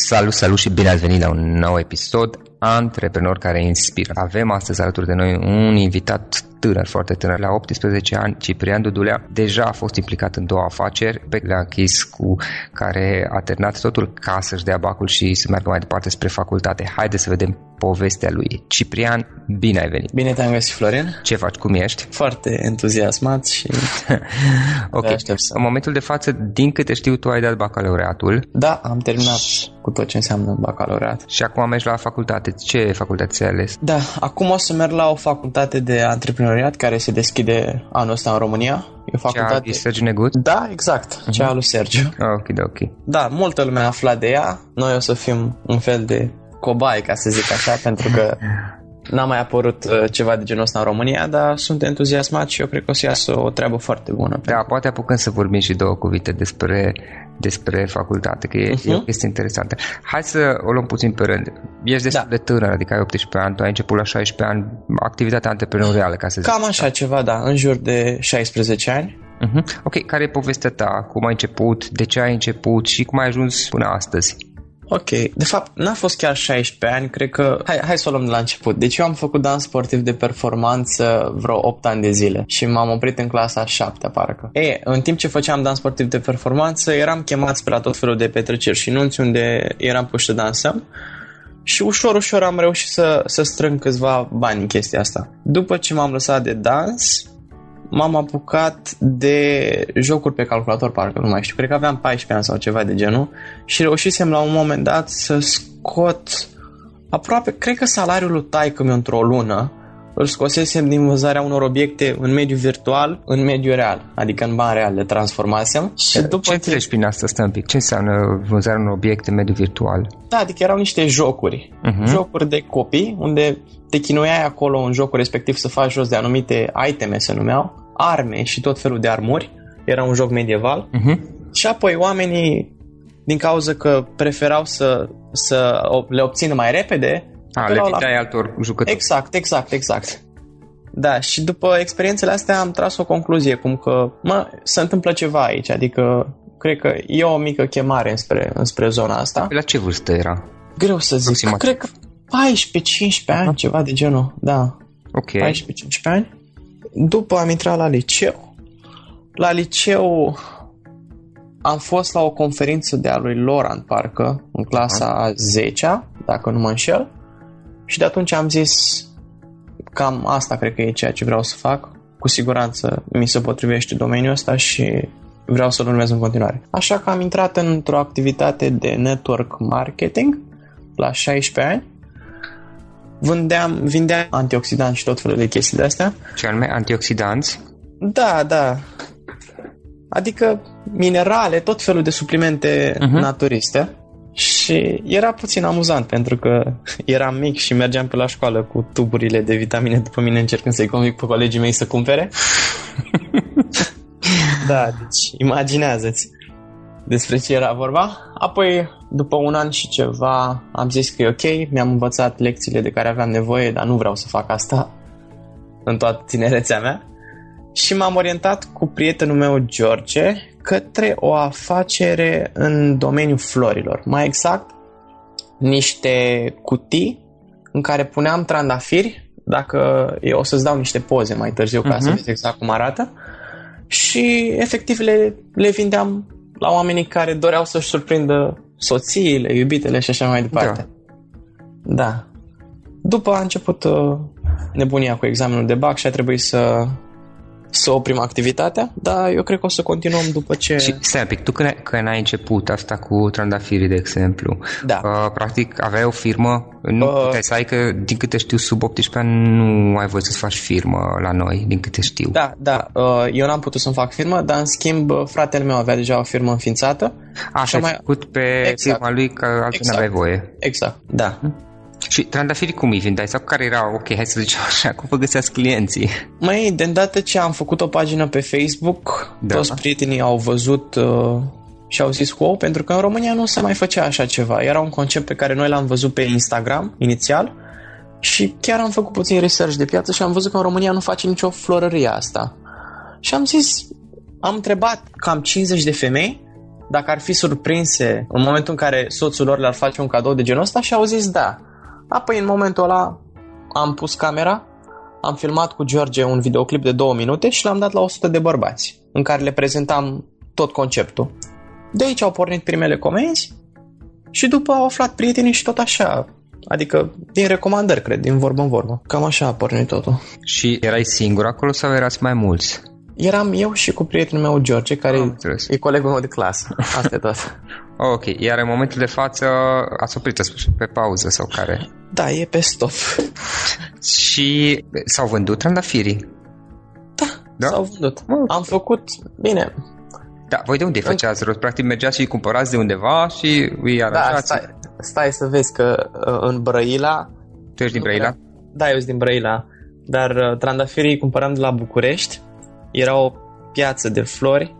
Salut, salut și bine ați venit la un nou episod Antreprenor care inspiră. Avem astăzi alături de noi un invitat tânăr, foarte tânăr, la 18 ani, Ciprian Dudulea, deja a fost implicat în două afaceri pe le-a închis cu care a terminat totul ca să-și dea bacul și să meargă mai departe spre facultate. Haideți să vedem povestea lui. Ciprian, bine ai venit! Bine te-am găsit, Florin! Ce faci? Cum ești? Foarte entuziasmat și... ok. Să... În momentul de față, din câte știu, tu ai dat bacalaureatul. Da, am terminat cu tot ce înseamnă bacalaureat. Și acum mergi la facultate. Ce facultate ți-ai ales? Da, acum o să merg la o facultate de antreprenoriat care se deschide anul ăsta în România. E o facultate... Cea Sergiu Negut? Da, exact. Uh-huh. Cea lui Sergiu. Ok, ok. Da, multă lume a aflat de ea. Noi o să fim un fel de cobai, ca să zic așa, pentru că N-a mai apărut uh, ceva de genul ăsta în România, dar sunt entuziasmat și eu cred că o să iasă o treabă foarte bună. Da, poate apucăm să vorbim și două cuvinte despre, despre facultate, că e, uh-huh. e o mhm. chestie interesantă. Hai să o luăm puțin pe rând. Ești destul da. de tânăr, adică ai 18 ani, tu ai început la 16 ani activitatea antreprenorială, ca să zic. Cam așa ceva, da, în jur de 16 ani. Uh-huh. Ok, care e povestea ta? Cum ai început? De ce ai început? Și cum ai ajuns până astăzi? Ok, de fapt n-a fost chiar 16 ani, cred că... Hai, hai să o luăm de la început. Deci eu am făcut dans sportiv de performanță vreo 8 ani de zile și m-am oprit în clasa 7 parcă. E, în timp ce făceam dans sportiv de performanță, eram chemat spre la tot felul de petreceri și nunți unde eram puși să dansăm și ușor, ușor am reușit să, să strâng câțiva bani în chestia asta. După ce m-am lăsat de dans, m-am apucat de jocuri pe calculator, parcă nu mai știu, cred că aveam 14 ani sau ceva de genul și reușisem la un moment dat să scot aproape, cred că salariul lui taică mi într-o lună îl scosesem din vânzarea unor obiecte în mediu virtual, în mediu real, adică în bani real le transformasem. Și după ce înțelegi prin asta, stă un pic? Ce înseamnă vânzarea unor obiecte în mediu virtual? Da, adică erau niște jocuri, uh-huh. jocuri de copii, unde te chinuiai acolo în jocul respectiv să faci jos de anumite iteme, se numeau, arme și tot felul de armuri. Era un joc medieval. Uh-huh. Și apoi oamenii, din cauza că preferau să, să le obțină mai repede, a, le vindeai la... altor jucători. Exact, exact, exact. Da, și după experiențele astea am tras o concluzie, cum că, mă, se întâmplă ceva aici, adică cred că e o mică chemare înspre, înspre zona asta. La ce vârstă era? Greu să zic, Aproximativ. cred că 14-15 ani, ceva de genul, da. Ok. 14-15 ani. După am intrat la liceu. La liceu am fost la o conferință de a lui Laurent, parcă, în clasa 10 dacă nu mă înșel. Și de atunci am zis, cam asta cred că e ceea ce vreau să fac. Cu siguranță mi se potrivește domeniul ăsta și vreau să-l urmez în continuare. Așa că am intrat într-o activitate de network marketing la 16 ani. Vândeam, vindeam antioxidanți și tot felul de chestii de astea. Ce anume antioxidanți? Da, da. Adică minerale, tot felul de suplimente uh-huh. naturiste. Și era puțin amuzant pentru că eram mic și mergeam pe la școală cu tuburile de vitamine după mine încercând să-i convic pe colegii mei să cumpere. da, deci imaginează-ți despre ce era vorba. Apoi, după un an și ceva, am zis că e ok, mi-am învățat lecțiile de care aveam nevoie, dar nu vreau să fac asta în toată tinerețea mea. Și m-am orientat cu prietenul meu, George, către o afacere în domeniul florilor. Mai exact, niște cutii în care puneam trandafiri, dacă eu o să-ți dau niște poze mai târziu ca uh-huh. să mhm. vezi exact cum arată, și efectiv le, le vindeam la oamenii care doreau să-și surprindă soțiile, iubitele și așa mai departe. Da. da. După a început uh, nebunia cu examenul de BAC și a trebuit să să oprim activitatea, dar eu cred că o să continuăm după ce... Și stai un pic, tu când, când ai început asta cu trandafirii, de exemplu, da. uh, practic aveai o firmă, nu uh, puteai să ai că, din câte știu, sub 18 ani nu ai voie să-ți faci firmă la noi, din câte știu. Da, da, uh, eu n-am putut să-mi fac firmă, dar în schimb fratele meu avea deja o firmă înființată. Așa, ai mai... făcut pe exact. firma lui că altfel exact. n-aveai voie. Exact, da. Hmm? Și trandafirii cum îi vindeai? Sau care era, ok, hai să zicem așa, cum vă găseați clienții? Mai, de îndată ce am făcut o pagină pe Facebook, da. toți prietenii au văzut uh, și au zis wow, pentru că în România nu se mai făcea așa ceva. Era un concept pe care noi l-am văzut pe Instagram inițial și chiar am făcut puțin research de piață și am văzut că în România nu face nicio florărie asta. Și am zis, am întrebat cam 50 de femei dacă ar fi surprinse în momentul în care soțul lor le-ar face un cadou de genul ăsta și au zis da. Apoi în momentul ăla am pus camera, am filmat cu George un videoclip de două minute și l-am dat la 100 de bărbați, în care le prezentam tot conceptul. De aici au pornit primele comenzi și după au aflat prietenii și tot așa. Adică din recomandări, cred, din vorbă în vorbă. Cam așa a pornit totul. Și erai singur acolo sau erați mai mulți? Eram eu și cu prietenul meu George, care e colegul meu de clasă. Asta e tot. ok, iar în momentul de față ați oprit pe pauză sau care? Da, e pe stop. și s-au vândut trandafirii? Da, da? s-au vândut. Am făcut, bine, da, voi de unde făceați rost? Practic mergeați și îi cumpărați de undeva și îi aranjați? Da, stai, stai să vezi că uh, în Brăila... Tu ești din Brăila? Da, eu sunt din Brăila. Dar uh, trandafirii cumpăram de la București. Era o piață de flori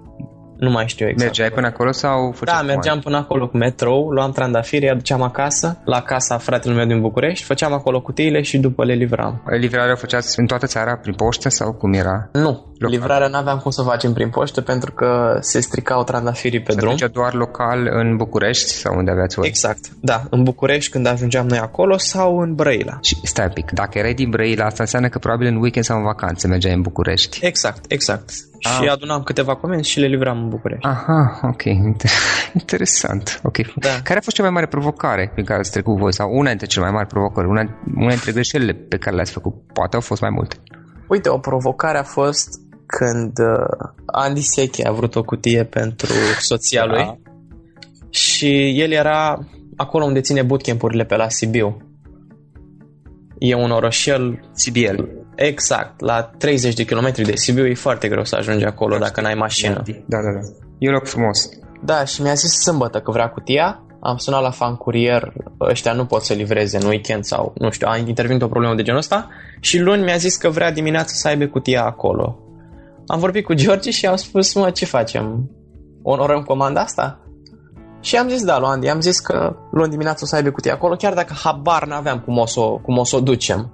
nu mai știu exact. Mergeai până acolo sau Da, mergeam până acolo cu metrou, luam trandafiri, aduceam acasă, la casa fratelui meu din București, făceam acolo cutiile și după le livram. Livrarea o făceați în toată țara prin poștă sau cum era? Nu, local. livrarea n-aveam cum să facem prin poștă pentru că se stricau trandafirii pe se drum. Se doar local în București sau unde aveați voi? Exact, da, în București când ajungeam noi acolo sau în Brăila. Și stai un pic, dacă erai din Brăila, asta înseamnă că probabil în weekend sau în vacanță mergeai în București. Exact, exact. Ah. Și adunam câteva comenzi și le livram în București. Aha, ok. Interesant. Ok. Da. Care a fost cea mai mare provocare pe care ați trecut voi? Sau una dintre cele mai mari provocări? Una, una dintre greșelile pe care le-ați făcut? Poate au fost mai multe. Uite, o provocare a fost când uh, Andy Seche a vrut o cutie pentru soția lui da. și el era acolo unde ține bootcamp-urile pe la Sibiu. E un orășel... Sibiel. Exact, la 30 de km de Sibiu e foarte greu să ajungi acolo dacă n-ai mașină. Da, da, da. E un loc frumos. Da, și mi-a zis sâmbătă că vrea cutia, am sunat la fan curier, ăștia nu pot să livreze în weekend sau, nu știu, a intervenit o problemă de genul ăsta și luni mi-a zis că vrea dimineața să aibă cutia acolo. Am vorbit cu George și am spus, mă, ce facem? Onorăm comanda asta? Și am zis, da, lui Andy, am zis că luni dimineața o să aibă cutia acolo, chiar dacă habar n-aveam cum o să, cum o, să o ducem.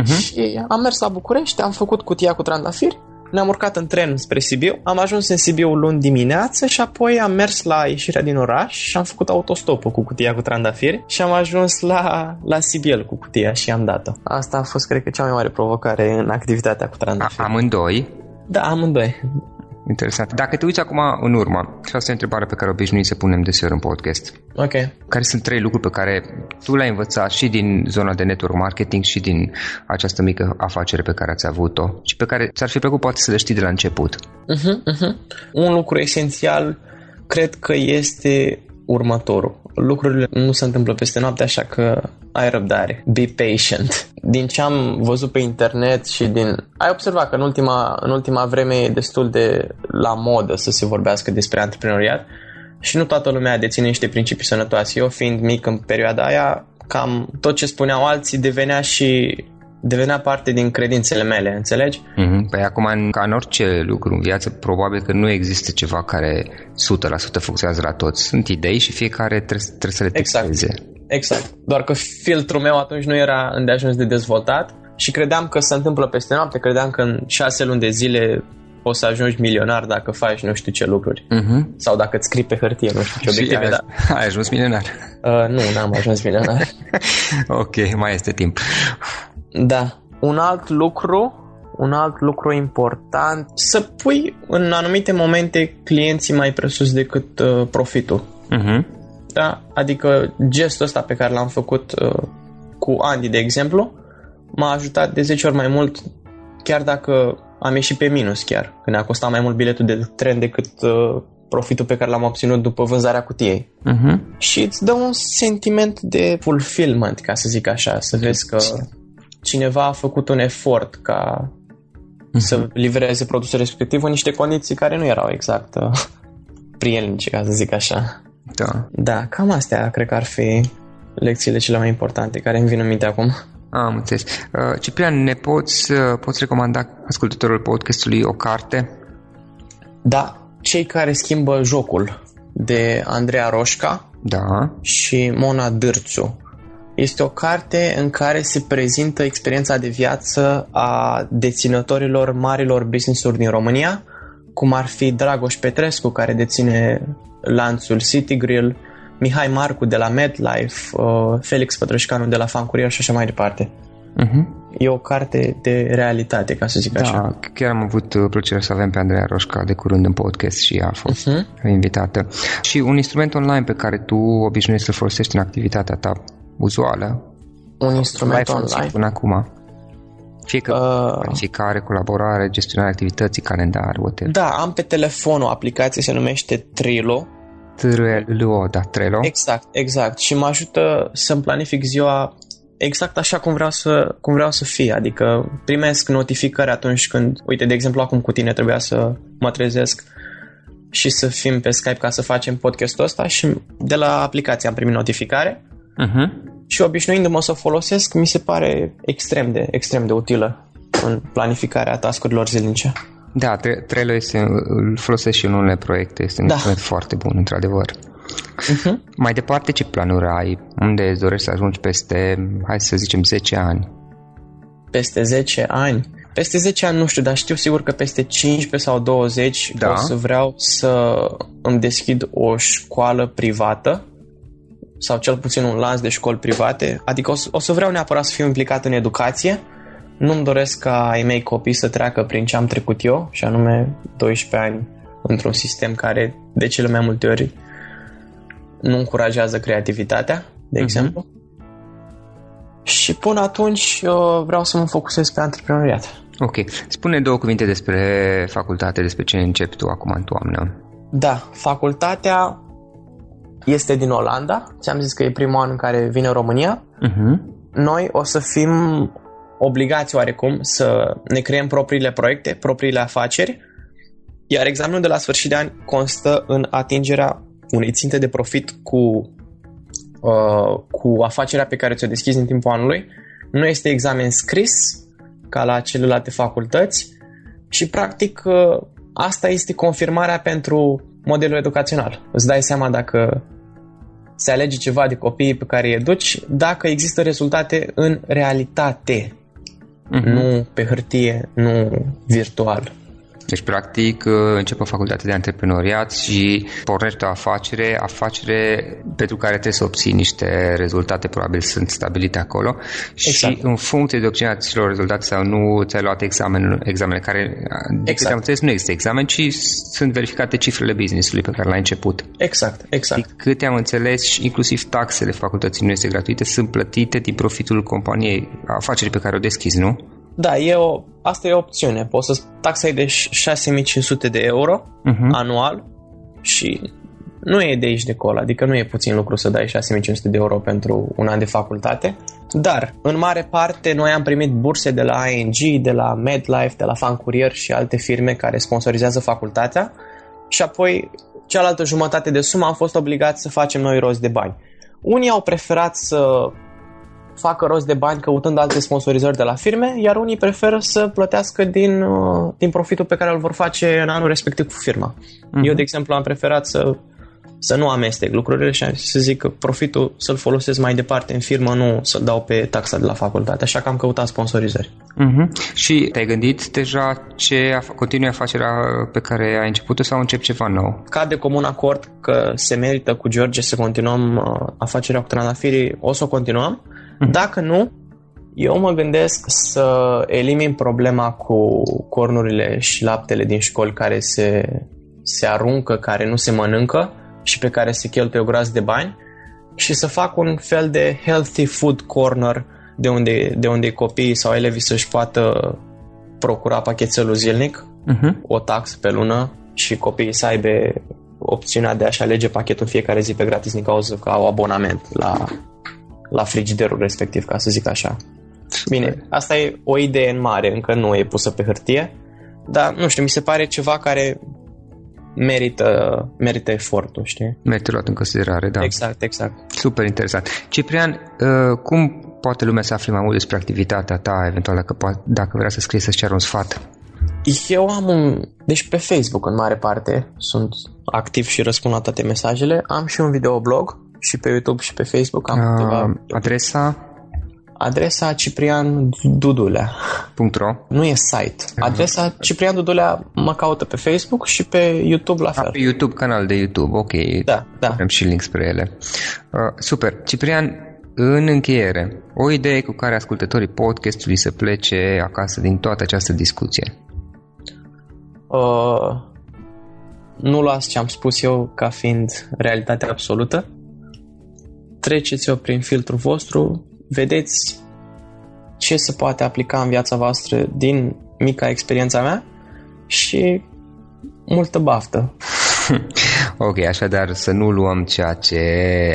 Uh-huh. Și am mers la București, am făcut cutia cu trandafiri, ne-am urcat în tren spre Sibiu, am ajuns în Sibiu luni dimineață și apoi am mers la ieșirea din oraș și am făcut autostopul cu cutia cu trandafiri și am ajuns la, la Sibiu cu cutia și am dat-o. Asta a fost, cred că, cea mai mare provocare în activitatea cu trandafiri. A, amândoi? Da, amândoi. Interesant. Dacă te uiți acum în urmă, și asta e o întrebare pe care obișnuim să punem deseori în podcast. Ok. Care sunt trei lucruri pe care tu le-ai învățat și din zona de network marketing și din această mică afacere pe care ați avut-o și pe care ți-ar fi plăcut poate să le știi de la început? Uh-huh, uh-huh. Un lucru esențial cred că este următorul. Lucrurile nu se întâmplă peste noapte, așa că ai răbdare. Be patient. Din ce am văzut pe internet și din... Ai observat că în ultima, în ultima vreme e destul de la modă să se vorbească despre antreprenoriat și nu toată lumea deține niște principii sănătoase. Eu fiind mic în perioada aia, cam tot ce spuneau alții devenea și devenea parte din credințele mele, înțelegi? Mm-hmm. Păi acum, ca în orice lucru în viață, probabil că nu există ceva care 100% funcționează la toți. Sunt idei și fiecare trebuie, trebuie să le testeze. Exact. exact. Doar că filtrul meu atunci nu era îndeajuns de dezvoltat și credeam că se întâmplă peste noapte, credeam că în șase luni de zile o să ajungi milionar dacă faci nu știu ce lucruri. Uh-huh. Sau dacă îți scrii pe hârtie nu știu ce obiective. Ai, da. ai ajuns milionar? Uh, nu, n-am ajuns milionar. ok, mai este timp. Da. Un alt lucru, un alt lucru important, să pui în anumite momente clienții mai presus decât uh, profitul. Uh-huh. Da? Adică gestul ăsta pe care l-am făcut uh, cu Andy, de exemplu, m-a ajutat de 10 ori mai mult, chiar dacă am ieșit pe minus chiar, că ne-a costat mai mult biletul de tren decât uh, profitul pe care l-am obținut după vânzarea cutiei. Uh-huh. Și îți dă un sentiment de fulfillment, ca să zic așa, să vezi că cineva a făcut un efort ca uh-huh. să livreze produsul respectiv în niște condiții care nu erau exact uh, prielnice, ca să zic așa. Da. Da, cam astea cred că ar fi lecțiile cele mai importante care îmi vin în minte acum. Am înțeles. Uh, Ciprian, ne poți, uh, poți recomanda ascultătorul podcastului o carte? Da, Cei care schimbă jocul de Andreea Roșca da. și Mona Dârțu. Este o carte în care se prezintă experiența de viață a deținătorilor marilor business-uri din România, cum ar fi Dragoș Petrescu, care deține lanțul City Grill, Mihai Marcu de la MedLife, uh, Felix Pătrășcanu de la Fan Courier și așa mai departe. Uh-huh. E o carte de realitate, ca să zic da, așa. chiar am avut uh, plăcerea să avem pe Andreea Roșca de curând în podcast și ea a fost uh-huh. invitată. Și un instrument online pe care tu obișnuiești să-l folosești în activitatea ta uzuală? Un instrument online? Până acum? Fie că uh, planificare, colaborare, gestionarea activității, calendar, whatever. Da, am pe telefon o aplicație, se numește Trello. Trello, da, Trello. Exact, exact. Și mă ajută să-mi planific ziua exact așa cum vreau să, cum vreau să fie. Adică primesc notificări atunci când, uite, de exemplu, acum cu tine trebuia să mă trezesc și să fim pe Skype ca să facem podcastul ăsta și de la aplicație am primit notificare uh-huh. și obișnuindu-mă să o folosesc, mi se pare extrem de, extrem de utilă în planificarea tascurilor zilnice. Da, Trello este, îl folosesc și în unele proiecte, este un da. instrument foarte bun, într-adevăr. Uh-huh. Mai departe, ce planuri ai? Unde îți dorești să ajungi peste, hai să zicem, 10 ani? Peste 10 ani? Peste 10 ani nu știu, dar știu sigur că peste 15 sau 20 da. o să vreau să îmi deschid o școală privată sau cel puțin un lanț de școli private. Adică o să, o să vreau neapărat să fiu implicat în educație. Nu-mi doresc ca ai mei copii să treacă prin ce am trecut eu, și anume 12 ani într-un sistem care de cele mai multe ori nu încurajează creativitatea, de uh-huh. exemplu. Și până atunci vreau să mă focusez pe antreprenoriat. Ok. Spune două cuvinte despre facultate, despre ce începi tu acum în toamnă. Da, facultatea este din Olanda. Ți-am zis că e primul an în care vine România. Uh-huh. Noi o să fim obligați oarecum să ne creăm propriile proiecte, propriile afaceri, iar examenul de la sfârșit de an constă în atingerea unei ținte de profit cu, uh, cu afacerea pe care ți-o deschizi în timpul anului. Nu este examen scris ca la celelalte facultăți și practic uh, asta este confirmarea pentru modelul educațional. Îți dai seama dacă se alege ceva de copiii pe care îi educi, dacă există rezultate în realitate, uh-huh. nu pe hârtie, nu virtual. Deci, practic, uh, începe o facultate de antreprenoriat și pornește o afacere, afacere pentru care trebuie să obții niște rezultate, probabil sunt stabilite acolo exact. și în funcție de obținerea acelor rezultate sau nu ți-ai luat examen, examene care, de exact. am înțeles, nu există examen, ci sunt verificate cifrele business-ului pe care l-ai început. Exact, exact. De câte am înțeles, inclusiv taxele facultății nu este gratuite, sunt plătite din profitul companiei, afacerii pe care o deschizi, nu? Da, e o, asta e o opțiune. Poți să taxa de 6500 de euro uh-huh. anual și nu e de aici de acolo, adică nu e puțin lucru să dai 6500 de euro pentru un an de facultate, dar în mare parte noi am primit burse de la ING, de la MedLife, de la Fan Courier și alte firme care sponsorizează facultatea și apoi cealaltă jumătate de sumă am fost obligați să facem noi rost de bani. Unii au preferat să facă rost de bani căutând alte sponsorizări de la firme, iar unii preferă să plătească din, uh, din profitul pe care îl vor face în anul respectiv cu firma. Uh-huh. Eu, de exemplu, am preferat să, să nu amestec lucrurile și să zic că profitul să-l folosesc mai departe în firmă, nu să-l dau pe taxa de la facultate, așa că am căutat sponsorizări. Uh-huh. Și te-ai gândit deja ce continui afacerea pe care ai început sau încep ceva nou? Ca de comun acord că se merită cu George să continuăm uh, afacerea cu trandafirii, o să o continuăm Mhm. Dacă nu, eu mă gândesc să elimin problema cu cornurile și laptele din școli care se, se aruncă, care nu se mănâncă și pe care se cheltuie o groază de bani și să fac un fel de healthy food corner de unde, de unde copiii sau elevii să-și poată procura pachetelul zilnic, uh-huh. o taxă pe lună și copiii să aibă opțiunea de a-și alege pachetul fiecare zi pe gratis din cauza că au abonament la la frigiderul respectiv, ca să zic așa. Bine, asta e o idee în mare, încă nu e pusă pe hârtie, dar nu știu, mi se pare ceva care merită, merită efortul, știi? Merită luat în considerare, da. Exact, exact. Super interesant. Ciprian, uh, cum poate lumea să afle mai mult despre activitatea ta, eventual dacă, dacă vrea să scrie să-ți ceară un sfat? Eu am un... Deci pe Facebook, în mare parte, sunt activ și răspund la toate mesajele. Am și un videoblog și pe YouTube și pe Facebook am uh, câteva... Adresa? adresa Ciprian Dudulea. .ro? Nu e site. Adresa Ciprian Dudulea mă caută pe Facebook și pe YouTube la fel. pe YouTube, canal de YouTube, ok. Da, da. Avem și link spre ele. Uh, super. Ciprian, în încheiere, o idee cu care ascultătorii podcastului să plece acasă din toată această discuție. Uh, nu luați ce am spus eu ca fiind realitatea absolută. Treceți-o prin filtrul vostru, vedeți ce se poate aplica în viața voastră din mica experiența mea și multă baftă. ok, așadar să nu luăm ceea ce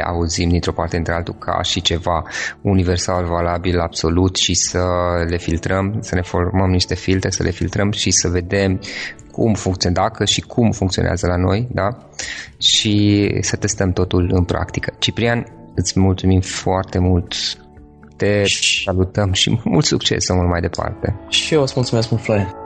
auzim dintr-o parte între altul ca și ceva universal, valabil, absolut și să le filtrăm, să ne formăm niște filtre, să le filtrăm și să vedem cum funcționează, dacă și cum funcționează la noi, da? Și să testăm totul în practică. Ciprian, îți mulțumim foarte mult te salutăm și mult succes să mai departe. Și eu îți mulțumesc mult, Florin.